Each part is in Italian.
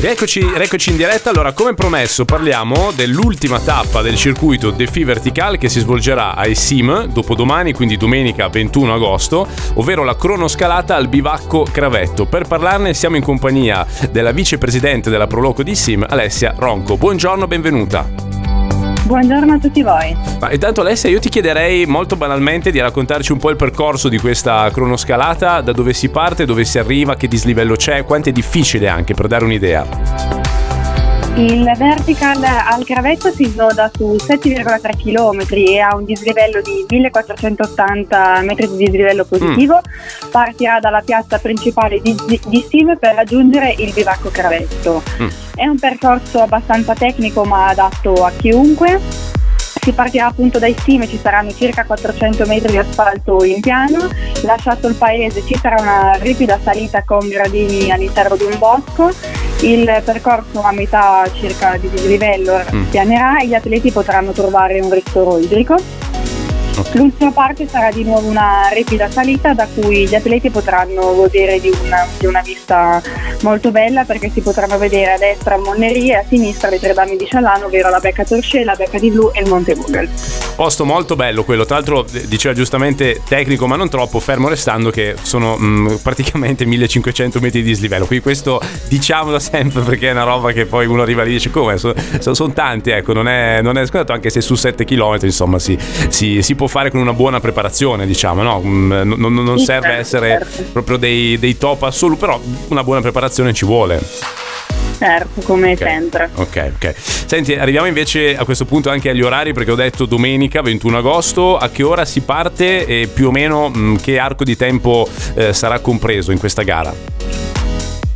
Rieccoci, rieccoci in diretta. Allora, come promesso, parliamo dell'ultima tappa del circuito Defi Vertical che si svolgerà ai Sim dopodomani, quindi domenica 21 agosto, ovvero la cronoscalata al bivacco Cravetto. Per parlarne siamo in compagnia della vicepresidente della Proloco di Sim, Alessia Ronco. Buongiorno, benvenuta. Buongiorno a tutti voi. Ma intanto Alessia io ti chiederei molto banalmente di raccontarci un po' il percorso di questa cronoscalata, da dove si parte, dove si arriva, che dislivello c'è, quanto è difficile anche per dare un'idea. Il vertical al Cravetto si snoda su 7,3 km e ha un dislivello di 1480 metri di dislivello positivo. Mm. Partirà dalla piazza principale di, di Sim per raggiungere il bivacco Cravetto. Mm. È un percorso abbastanza tecnico ma adatto a chiunque. Si partirà appunto dai Sim, ci saranno circa 400 metri di asfalto in piano. Lasciato il paese ci sarà una ripida salita con gradini all'interno di un bosco il percorso a metà circa di dislivello mm. pianerà e gli atleti potranno trovare un ristoro idrico L'ultima parte sarà di nuovo una ripida salita da cui gli atleti potranno godere di una, di una vista molto bella perché si potranno vedere a destra Monnerie e a sinistra le tre dame di Cialano, ovvero la Becca Torché, la Becca di Blu e il Monte Google. Posto molto bello quello, tra l'altro diceva giustamente tecnico ma non troppo, fermo restando che sono mh, mm, praticamente 1500 metri di dislivello, quindi questo diciamolo sempre perché è una roba che poi uno arriva lì e dice come, sono, sono tanti, ecco, non è, non è scontato anche se su 7 km insomma si, si, si può fare con una buona preparazione, diciamo, no? Mm, non, non serve certo, essere certo. proprio dei, dei top assoluti, però una buona preparazione ci vuole. Certo, come okay. sempre. Ok, ok. Senti, arriviamo invece a questo punto anche agli orari perché ho detto domenica 21 agosto, a che ora si parte e più o meno mh, mm, che arco di tempo eh, sarà compreso in questa gara?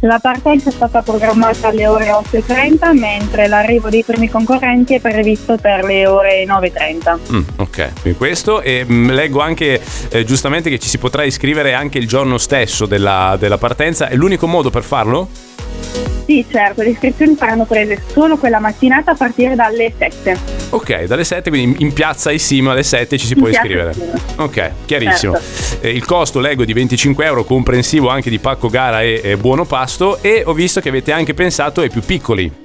La partenza è stata programmata alle ore 8.30 mentre l'arrivo dei primi concorrenti è previsto per le ore 9.30. Mm, ok, quindi questo e mh, mm, leggo anche eh, giustamente che ci si potrà iscrivere anche il giorno stesso della, della partenza. È l'unico modo per farlo? Sì, certo, le iscrizioni saranno prese solo quella mattinata a partire dalle 7. Ok, dalle 7, quindi in piazza Isima alle 7 ci si in può iscrivere. Ok, chiarissimo. Certo. Eh, il costo leggo di 25 euro, comprensivo anche di pacco gara e, e buono pasto e ho visto che avete anche pensato ai più piccoli.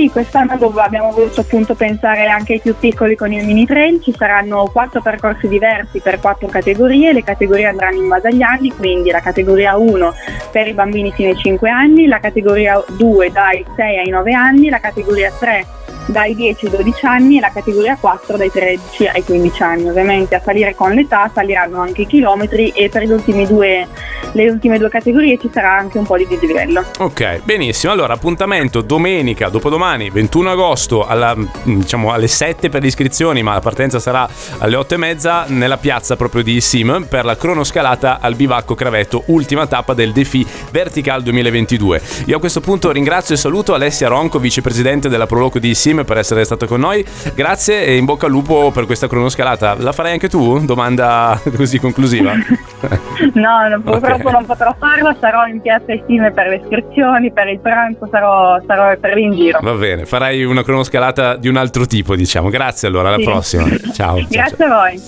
Sì, quest'anno abbiamo voluto appunto pensare anche ai più piccoli con il mini trail, ci saranno quattro percorsi diversi per quattro categorie, le categorie andranno in base agli anni, quindi la categoria 1 per i bambini fino ai 5 anni, la categoria 2 dai 6 ai 9 anni, la categoria 3 dai 10 ai 12 anni e la categoria 4 dai 13 ai 15 anni. Ovviamente a salire con l'età saliranno anche i chilometri e per due, le ultime due categorie ci sarà anche un po' di dislivello. Ok, benissimo. Allora, appuntamento domenica, dopodomani, 21 agosto, alla, diciamo, alle 7 per le iscrizioni, ma la partenza sarà alle 8 e mezza nella piazza proprio di Sim per la cronoscalata al bivacco Cravetto, ultima tappa del Defi Vertical 2022. Io a questo punto ringrazio e saluto Alessia Ronco, vicepresidente della Proloco di Sim per essere stato con noi. Grazie e in bocca al lupo per questa cronoscalata. La farai anche tu? Domanda così conclusiva. no, purtroppo okay. non potrò farlo, sarò in piazza Estime per le iscrizioni, per il pranzo, sarò, sarò per in giro. Va bene, farai una cronoscalata di un altro tipo, diciamo. Grazie allora, alla sì. prossima. Ciao. Grazie ciao. a voi.